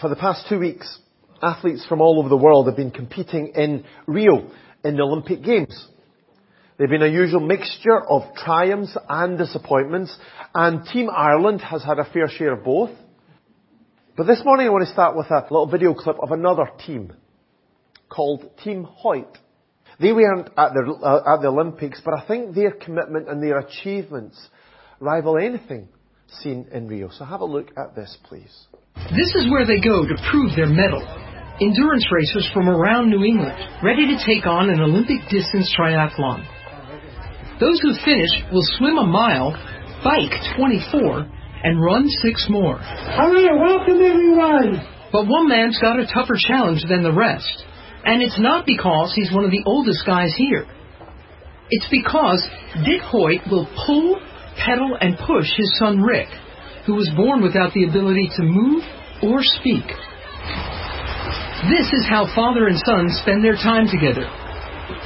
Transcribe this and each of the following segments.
For the past two weeks, athletes from all over the world have been competing in Rio in the Olympic Games. They've been a usual mixture of triumphs and disappointments, and Team Ireland has had a fair share of both. But this morning I want to start with a little video clip of another team called Team Hoyt. They weren't at the, uh, at the Olympics, but I think their commitment and their achievements rival anything seen in Rio. So have a look at this, please. This is where they go to prove their mettle. Endurance racers from around New England, ready to take on an Olympic distance triathlon. Those who finish will swim a mile, bike 24, and run six more. All right, welcome everyone. But one man's got a tougher challenge than the rest. And it's not because he's one of the oldest guys here. It's because Dick Hoyt will pull, pedal, and push his son Rick, who was born without the ability to move or speak. This is how father and son spend their time together.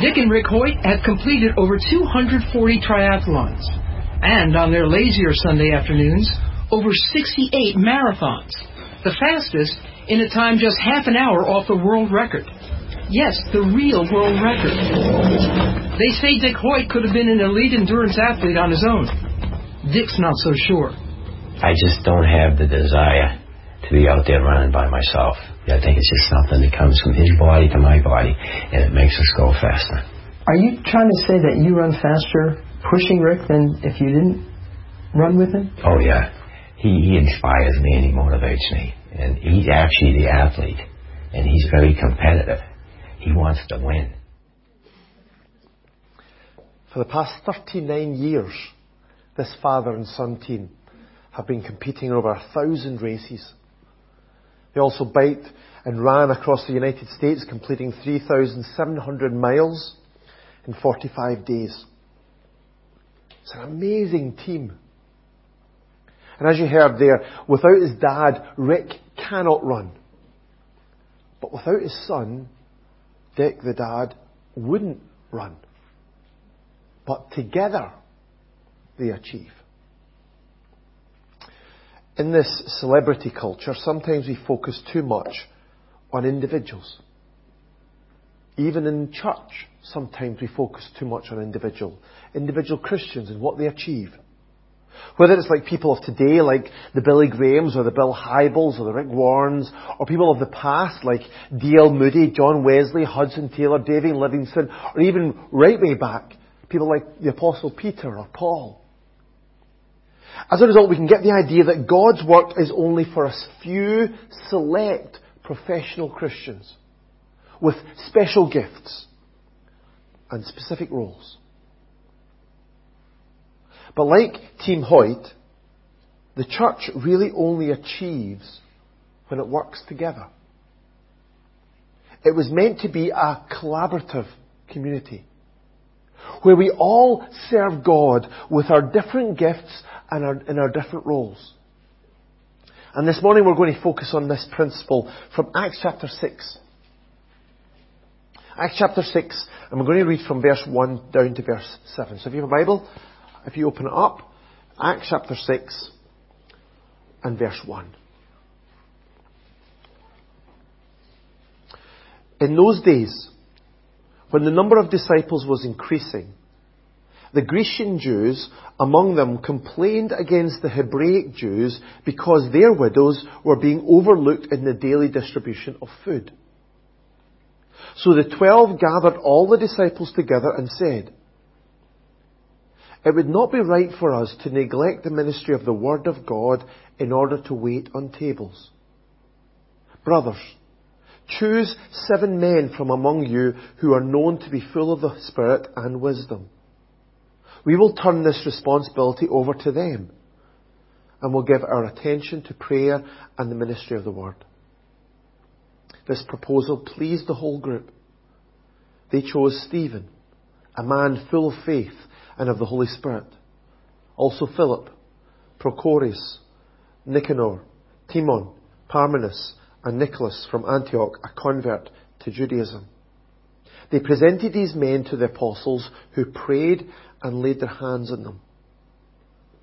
Dick and Rick Hoyt have completed over 240 triathlons, and on their lazier Sunday afternoons, over 68 marathons, the fastest in a time just half an hour off the world record. Yes, the real world record. They say Dick Hoyt could have been an elite endurance athlete on his own. Dick's not so sure. I just don't have the desire to be out there running by myself. I think it's just something that comes from his body to my body, and it makes us go faster. Are you trying to say that you run faster pushing Rick than if you didn't run with him? Oh, yeah. He, he inspires me and he motivates me. And he's actually the athlete, and he's very competitive. He wants to win. For the past 39 years, this father and son team have been competing in over a thousand races. They also biked and ran across the United States, completing 3,700 miles in 45 days. It's an amazing team. And as you heard there, without his dad, Rick cannot run. But without his son, Dick, the dad, wouldn't run. But together, they achieve. In this celebrity culture, sometimes we focus too much on individuals. Even in church, sometimes we focus too much on individual, individual Christians and what they achieve. Whether it's like people of today, like the Billy Grahams or the Bill Hybels or the Rick Warrens, or people of the past like D.L. Moody, John Wesley, Hudson Taylor, David Livingstone, or even right way back, people like the Apostle Peter or Paul. As a result, we can get the idea that God's work is only for a few select professional Christians with special gifts and specific roles. But like Team Hoyt, the church really only achieves when it works together. It was meant to be a collaborative community where we all serve God with our different gifts and our, in our different roles. And this morning we're going to focus on this principle from Acts chapter 6. Acts chapter 6, and we're going to read from verse 1 down to verse 7. So if you have a Bible, if you open it up, Acts chapter 6 and verse 1. In those days, when the number of disciples was increasing, the Grecian Jews among them complained against the Hebraic Jews because their widows were being overlooked in the daily distribution of food. So the twelve gathered all the disciples together and said, it would not be right for us to neglect the ministry of the Word of God in order to wait on tables. Brothers, choose seven men from among you who are known to be full of the Spirit and wisdom. We will turn this responsibility over to them and we'll give our attention to prayer and the ministry of the Word. This proposal pleased the whole group. They chose Stephen, a man full of faith and of the Holy Spirit. Also Philip, Prochorus, Nicanor, Timon, Parmenas, and Nicholas from Antioch, a convert to Judaism. They presented these men to the apostles who prayed and laid their hands on them.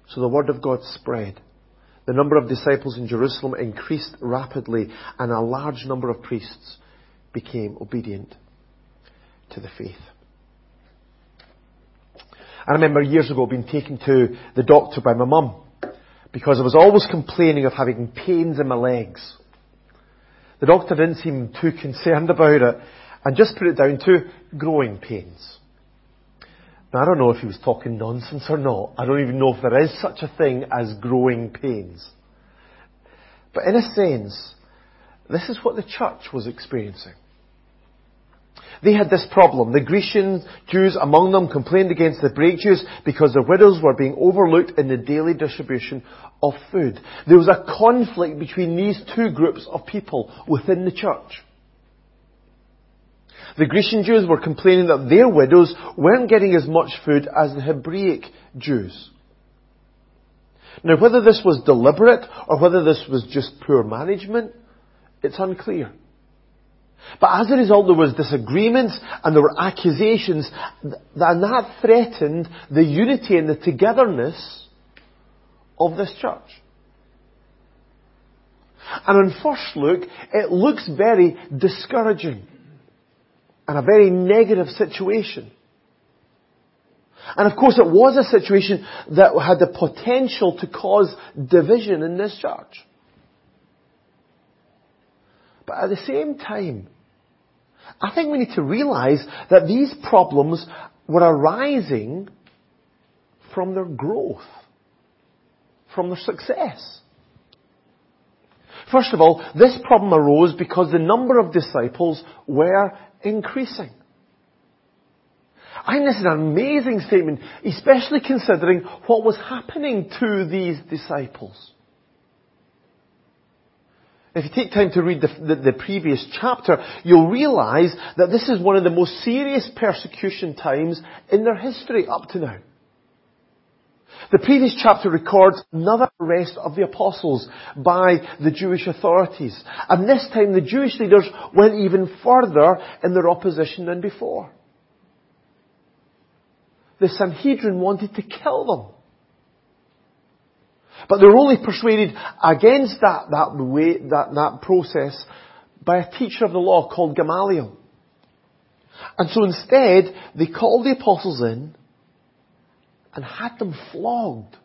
So the word of God spread. the number of disciples in Jerusalem increased rapidly and a large number of priests became obedient to the faith. I remember years ago being taken to the doctor by my mum because I was always complaining of having pains in my legs. The doctor didn't seem too concerned about it and just put it down to growing pains. Now, I don't know if he was talking nonsense or not. I don't even know if there is such a thing as growing pains. But in a sense, this is what the church was experiencing. They had this problem. The Grecian Jews among them complained against the Hebraic Jews because their widows were being overlooked in the daily distribution of food. There was a conflict between these two groups of people within the church. The Grecian Jews were complaining that their widows weren't getting as much food as the Hebraic Jews. Now, whether this was deliberate or whether this was just poor management, it's unclear. But as a result, there was disagreements and there were accusations, and that threatened the unity and the togetherness of this church. And on first look, it looks very discouraging and a very negative situation. And of course it was a situation that had the potential to cause division in this church. But at the same time, I think we need to realize that these problems were arising from their growth, from their success. First of all, this problem arose because the number of disciples were increasing. I this is an amazing statement, especially considering what was happening to these disciples. If you take time to read the, the, the, previous chapter, you'll realize that this is one of the most serious persecution times in their history up to now. The previous chapter records another arrest of the apostles by the Jewish authorities. And this time the Jewish leaders went even further in their opposition than before. The Sanhedrin wanted to kill them. But they were only persuaded against that, that way, that, that process by a teacher of the law called Gamaliel. And so instead, they called the apostles in and had them flogged.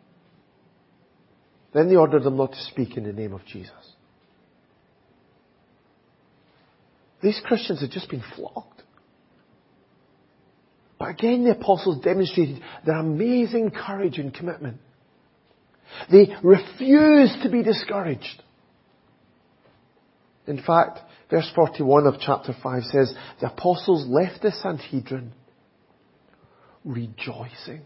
Then they ordered them not to speak in the name of Jesus. These Christians had just been flogged. But again, the apostles demonstrated their amazing courage and commitment. They refused to be discouraged. In fact, verse 41 of chapter 5 says, the apostles left the Sanhedrin rejoicing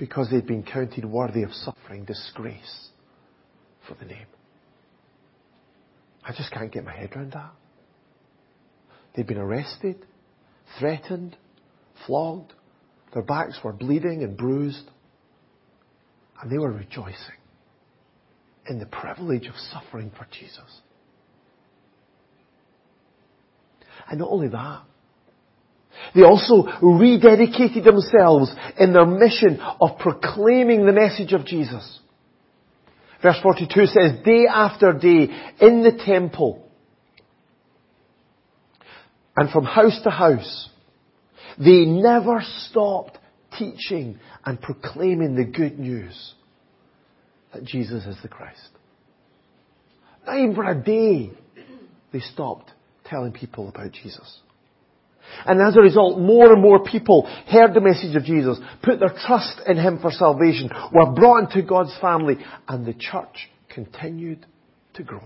because they'd been counted worthy of suffering disgrace for the name. I just can't get my head around that. They'd been arrested, threatened, flogged, their backs were bleeding and bruised, and they were rejoicing in the privilege of suffering for Jesus. And not only that, they also rededicated themselves in their mission of proclaiming the message of Jesus. Verse 42 says, day after day in the temple and from house to house, they never stopped teaching and proclaiming the good news that Jesus is the Christ. Not even for a day they stopped telling people about Jesus. And as a result, more and more people heard the message of Jesus, put their trust in Him for salvation, were brought into God's family, and the church continued to grow.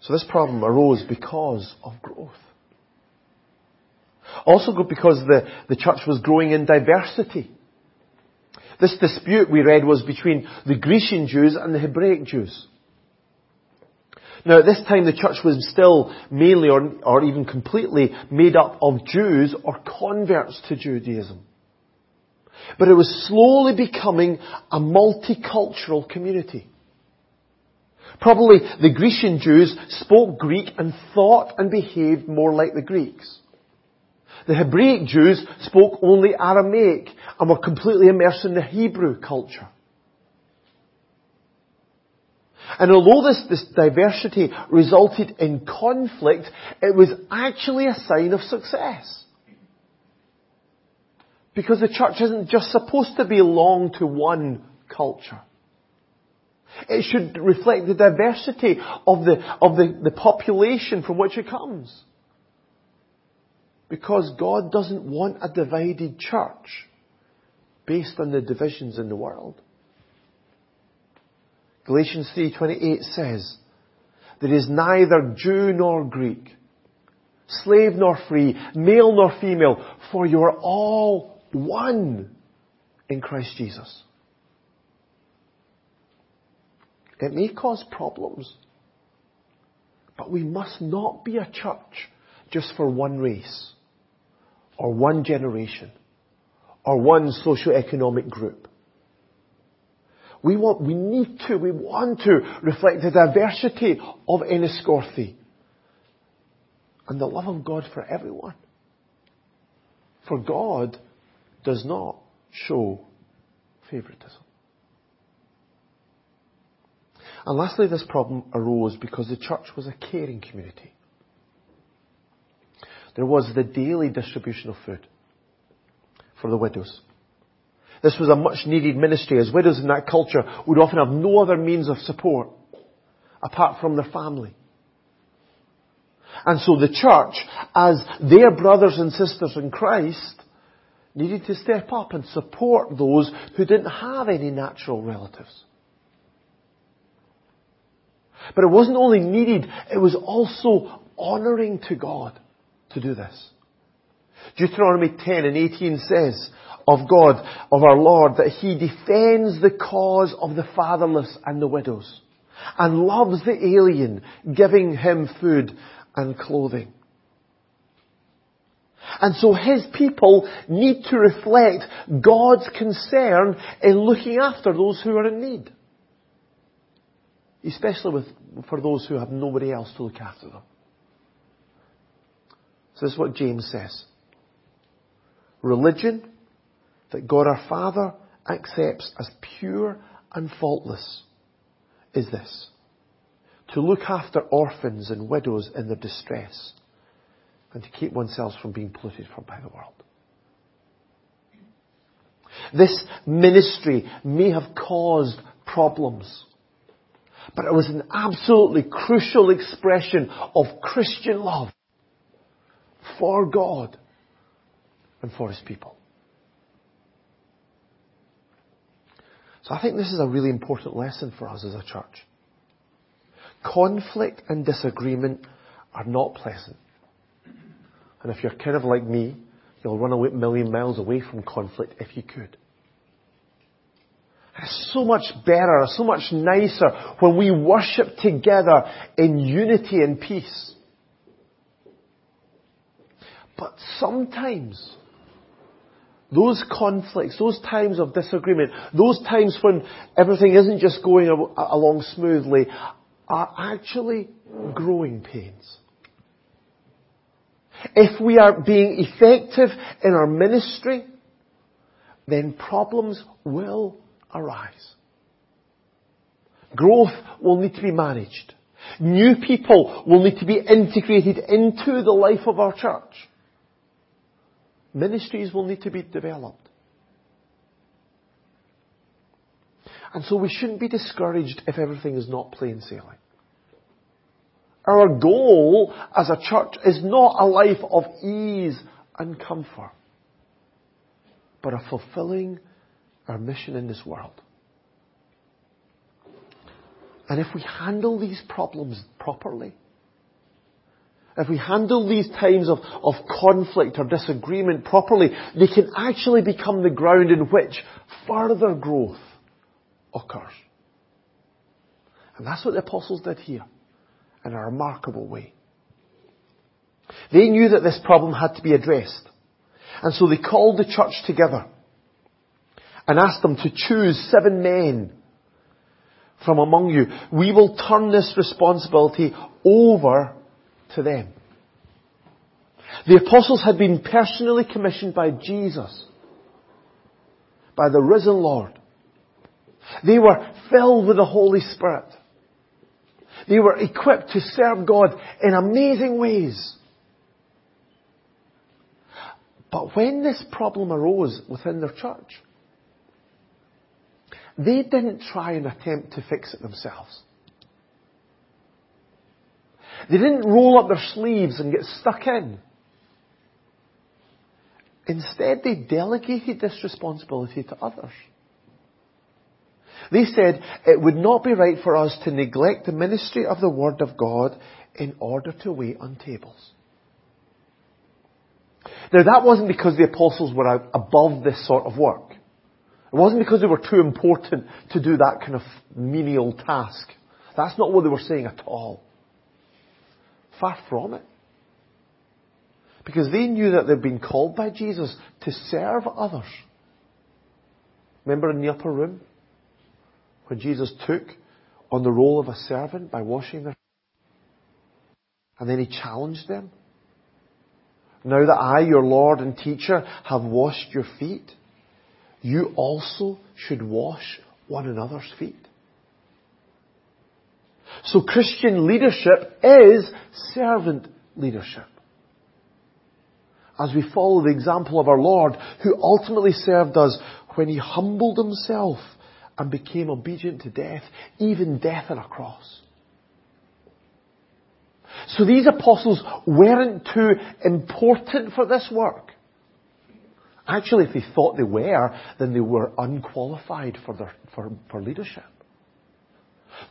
So this problem arose because of growth. Also because the, the church was growing in diversity. This dispute we read was between the Grecian Jews and the Hebraic Jews. Now at this time the church was still mainly or, or even completely made up of Jews or converts to Judaism. But it was slowly becoming a multicultural community. Probably the Grecian Jews spoke Greek and thought and behaved more like the Greeks. The Hebraic Jews spoke only Aramaic and were completely immersed in the Hebrew culture. And although this, this diversity resulted in conflict, it was actually a sign of success. Because the church isn't just supposed to belong to one culture. It should reflect the diversity of the, of the, the population from which it comes. Because God doesn't want a divided church based on the divisions in the world. Galatians 3:28 says, "There is neither Jew nor Greek, slave nor free, male nor female, for you are all one in Christ Jesus." It may cause problems, but we must not be a church just for one race, or one generation, or one socio-economic group. We want, we need to, we want to reflect the diversity of Enniscorthy and the love of God for everyone. For God does not show favoritism. And lastly, this problem arose because the church was a caring community. There was the daily distribution of food for the widows. This was a much needed ministry as widows in that culture would often have no other means of support apart from their family. And so the church, as their brothers and sisters in Christ, needed to step up and support those who didn't have any natural relatives. But it wasn't only needed, it was also honouring to God to do this. Deuteronomy 10 and 18 says of God, of our Lord, that He defends the cause of the fatherless and the widows and loves the alien, giving him food and clothing. And so his people need to reflect God's concern in looking after those who are in need. Especially with, for those who have nobody else to look after them. So this is what James says. Religion that God our Father accepts as pure and faultless is this. To look after orphans and widows in their distress and to keep oneself from being polluted from by the world. This ministry may have caused problems, but it was an absolutely crucial expression of Christian love for God and for His people. So I think this is a really important lesson for us as a church. Conflict and disagreement are not pleasant. And if you're kind of like me, you'll run a million miles away from conflict if you could. It's so much better, so much nicer when we worship together in unity and peace. But sometimes those conflicts, those times of disagreement, those times when everything isn't just going along smoothly, are actually growing pains. If we are being effective in our ministry, then problems will arise. Growth will need to be managed. New people will need to be integrated into the life of our church. Ministries will need to be developed. And so we shouldn't be discouraged if everything is not plain sailing. Our goal as a church is not a life of ease and comfort, but of fulfilling our mission in this world. And if we handle these problems properly, if we handle these times of, of conflict or disagreement properly, they can actually become the ground in which further growth occurs. And that's what the apostles did here in a remarkable way. They knew that this problem had to be addressed. And so they called the church together and asked them to choose seven men from among you. We will turn this responsibility over to them. The apostles had been personally commissioned by Jesus, by the risen Lord. They were filled with the Holy Spirit. They were equipped to serve God in amazing ways. But when this problem arose within their church, they didn't try and attempt to fix it themselves. They didn't roll up their sleeves and get stuck in. Instead, they delegated this responsibility to others. They said it would not be right for us to neglect the ministry of the Word of God in order to wait on tables. Now that wasn't because the apostles were above this sort of work. It wasn't because they were too important to do that kind of menial task. That's not what they were saying at all. Far from it. Because they knew that they'd been called by Jesus to serve others. Remember in the upper room? When Jesus took on the role of a servant by washing their feet? and then he challenged them. Now that I, your Lord and teacher, have washed your feet, you also should wash one another's feet. So Christian leadership is servant leadership. As we follow the example of our Lord, who ultimately served us when he humbled himself and became obedient to death, even death on a cross. So these apostles weren't too important for this work. Actually, if they thought they were, then they were unqualified for, their, for, for leadership.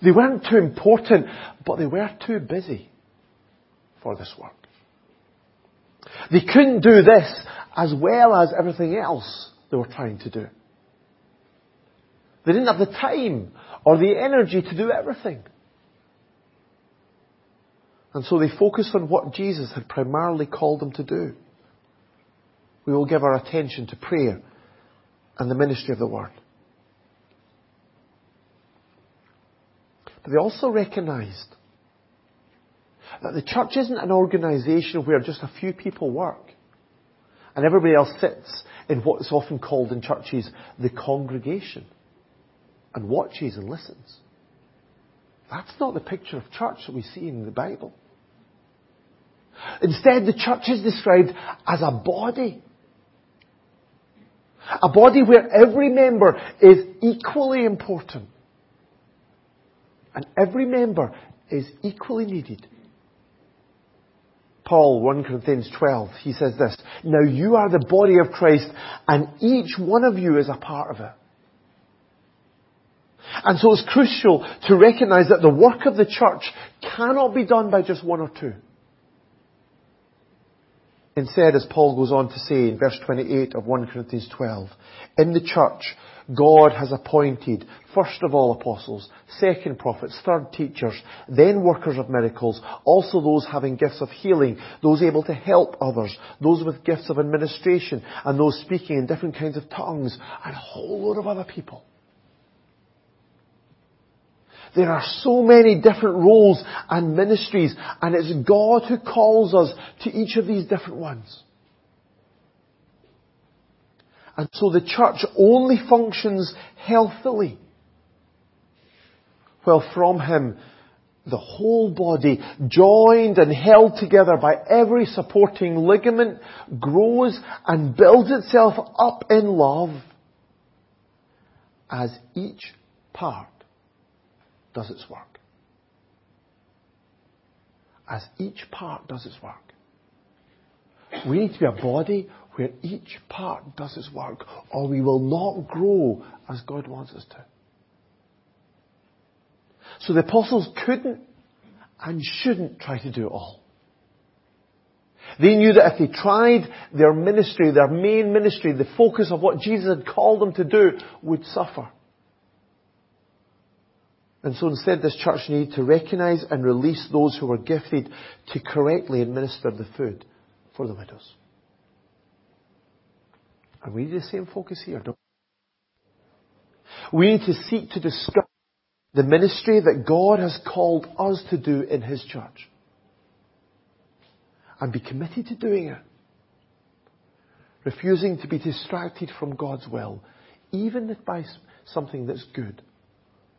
They weren't too important, but they were too busy for this work. They couldn't do this as well as everything else they were trying to do. They didn't have the time or the energy to do everything. And so they focused on what Jesus had primarily called them to do. We will give our attention to prayer and the ministry of the Word. But they also recognized that the church isn't an organization where just a few people work and everybody else sits in what's often called in churches the congregation and watches and listens. That's not the picture of church that we see in the Bible. Instead, the church is described as a body. A body where every member is equally important and every member is equally needed. Paul, 1 Corinthians 12, he says this, Now you are the body of Christ and each one of you is a part of it. And so it's crucial to recognize that the work of the church cannot be done by just one or two. Instead, as Paul goes on to say in verse 28 of 1 Corinthians 12, in the church, God has appointed first of all apostles, second prophets, third teachers, then workers of miracles, also those having gifts of healing, those able to help others, those with gifts of administration, and those speaking in different kinds of tongues, and a whole load of other people. There are so many different roles and ministries, and it's God who calls us to each of these different ones. And so the church only functions healthily. Well, from Him, the whole body, joined and held together by every supporting ligament, grows and builds itself up in love as each part does its work. As each part does its work. We need to be a body where each part does its work, or we will not grow as God wants us to. So the apostles couldn't and shouldn't try to do it all. They knew that if they tried, their ministry, their main ministry, the focus of what Jesus had called them to do, would suffer. And so instead this church needed to recognize and release those who were gifted to correctly administer the food for the widows. We need the same focus here, don't we? We need to seek to discover the ministry that God has called us to do in His church. And be committed to doing it. refusing to be distracted from God's will, even if by something that's good,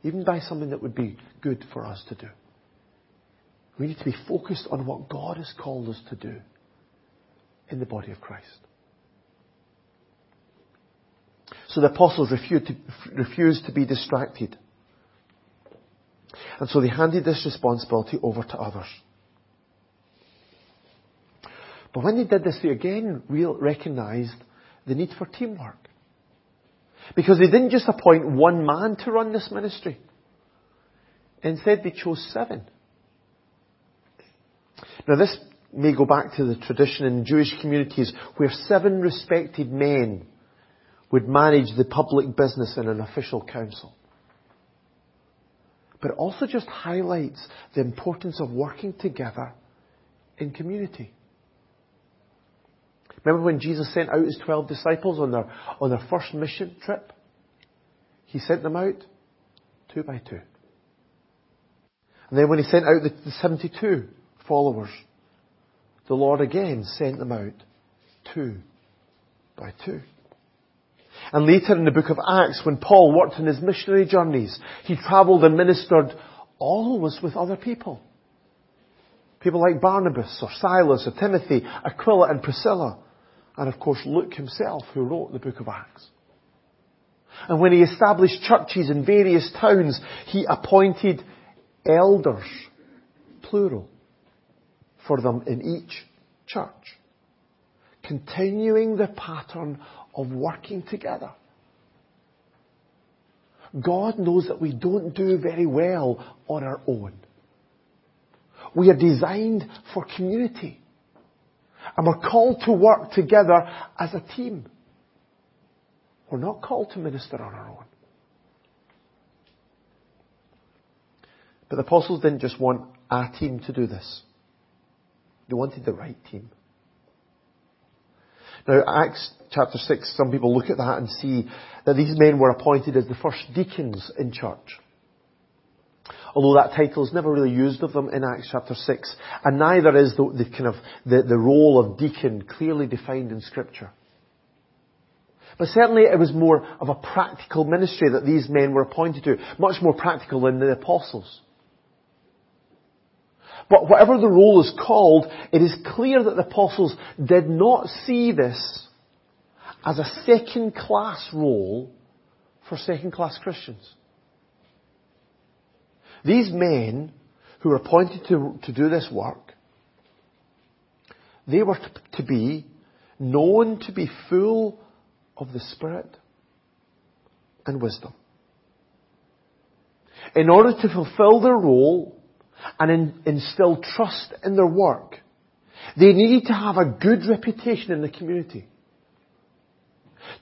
even by something that would be good for us to do. We need to be focused on what God has called us to do in the body of Christ. So the apostles refused to, refused to be distracted. And so they handed this responsibility over to others. But when they did this, they again real, recognized the need for teamwork. Because they didn't just appoint one man to run this ministry. Instead, they chose seven. Now this may go back to the tradition in Jewish communities where seven respected men would manage the public business in an official council. But it also just highlights the importance of working together in community. Remember when Jesus sent out his 12 disciples on their, on their first mission trip? He sent them out two by two. And then when he sent out the, the 72 followers, the Lord again sent them out two by two. And later in the book of Acts, when Paul worked in his missionary journeys, he travelled and ministered always with other people. People like Barnabas or Silas or Timothy, Aquila and Priscilla. And of course Luke himself who wrote the book of Acts. And when he established churches in various towns, he appointed elders, plural, for them in each church. Continuing the pattern of working together. God knows that we don't do very well on our own. We are designed for community. And we're called to work together as a team. We're not called to minister on our own. But the apostles didn't just want a team to do this. They wanted the right team. Now, Acts chapter 6, some people look at that and see that these men were appointed as the first deacons in church. Although that title is never really used of them in Acts chapter 6, and neither is the, the kind of, the, the role of deacon clearly defined in scripture. But certainly it was more of a practical ministry that these men were appointed to, much more practical than the apostles. But whatever the role is called, it is clear that the apostles did not see this as a second class role for second class Christians. These men who were appointed to, to do this work, they were to, to be known to be full of the Spirit and wisdom. In order to fulfill their role, and in, instill trust in their work. They needed to have a good reputation in the community.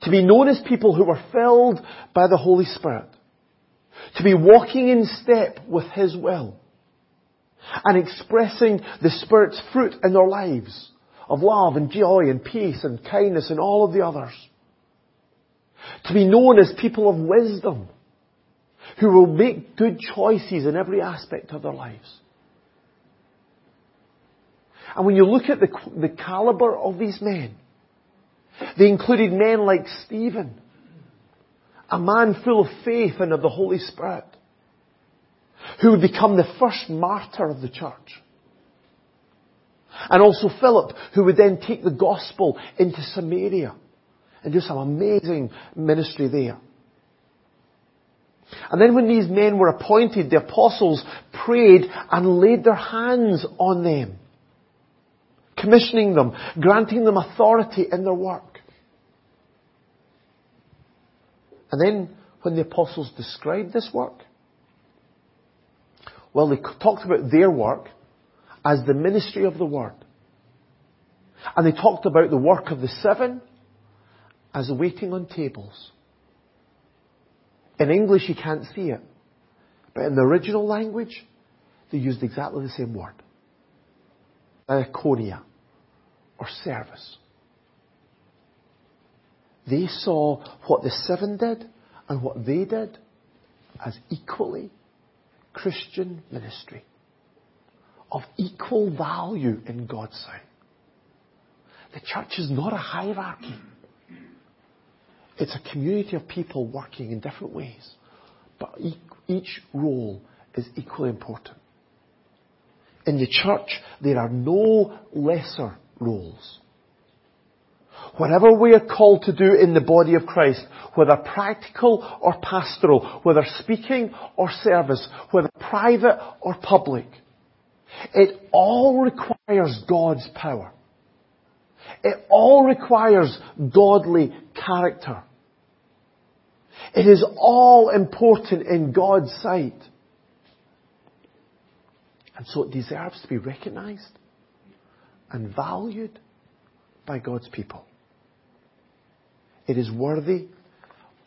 To be known as people who were filled by the Holy Spirit. To be walking in step with His will. And expressing the Spirit's fruit in their lives of love and joy and peace and kindness and all of the others. To be known as people of wisdom who will make good choices in every aspect of their lives. And when you look at the, the caliber of these men, they included men like Stephen, a man full of faith and of the Holy Spirit, who would become the first martyr of the church. And also Philip, who would then take the gospel into Samaria and do some amazing ministry there. And then when these men were appointed, the apostles prayed and laid their hands on them, commissioning them, granting them authority in their work. And then when the apostles described this work, well, they talked about their work as the ministry of the Word. And they talked about the work of the seven as waiting on tables. In English, you can't see it. But in the original language, they used exactly the same word. Diakonia, or service. They saw what the seven did and what they did as equally Christian ministry of equal value in God's sight. The church is not a hierarchy. It's a community of people working in different ways, but each role is equally important. In the church, there are no lesser roles. Whatever we are called to do in the body of Christ, whether practical or pastoral, whether speaking or service, whether private or public, it all requires God's power. It all requires godly character. It is all important in God's sight. And so it deserves to be recognized and valued by God's people. It is worthy,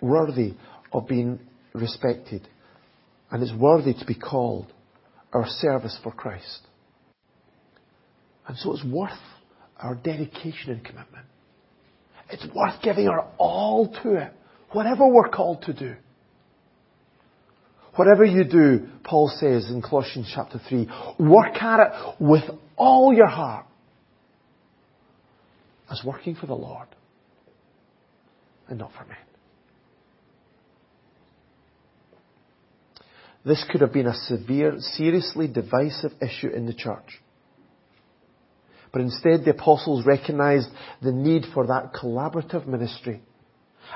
worthy of being respected. And it's worthy to be called our service for Christ. And so it's worth our dedication and commitment. It's worth giving our all to it, whatever we're called to do. Whatever you do, Paul says in Colossians chapter 3, work at it with all your heart as working for the Lord and not for men. This could have been a severe, seriously divisive issue in the church. But instead, the apostles recognized the need for that collaborative ministry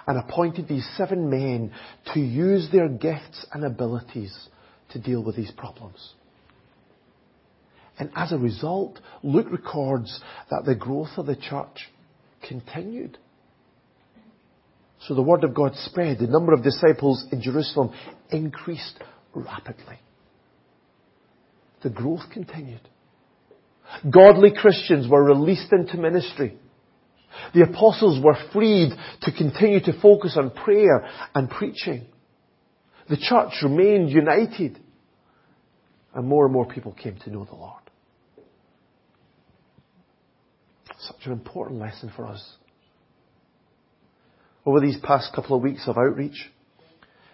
and appointed these seven men to use their gifts and abilities to deal with these problems. And as a result, Luke records that the growth of the church continued. So the word of God spread. The number of disciples in Jerusalem increased rapidly. The growth continued. Godly Christians were released into ministry. The apostles were freed to continue to focus on prayer and preaching. The church remained united. And more and more people came to know the Lord. Such an important lesson for us. Over these past couple of weeks of outreach,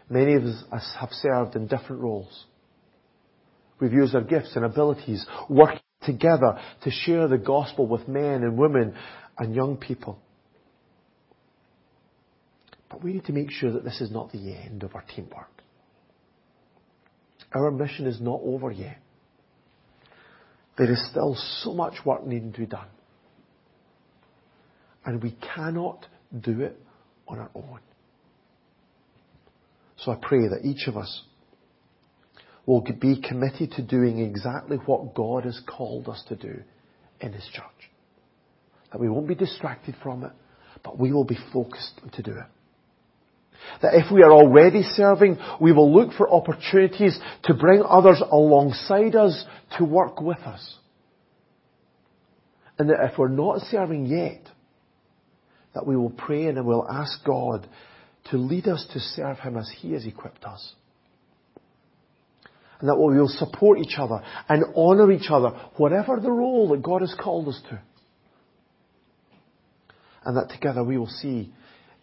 many of us have served in different roles. We've used our gifts and abilities, working together to share the gospel with men and women and young people. But we need to make sure that this is not the end of our teamwork. Our mission is not over yet. There is still so much work needing to be done. And we cannot do it on our own. So I pray that each of us will be committed to doing exactly what God has called us to do in His church. That we won't be distracted from it, but we will be focused to do it. That if we are already serving, we will look for opportunities to bring others alongside us to work with us. And that if we're not serving yet, that we will pray and we'll ask God to lead us to serve Him as He has equipped us. And that we will support each other and honour each other, whatever the role that God has called us to. And that together we will see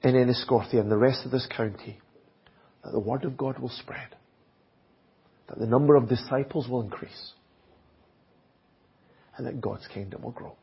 in Enniscorthy and the rest of this county that the Word of God will spread. That the number of disciples will increase. And that God's kingdom will grow.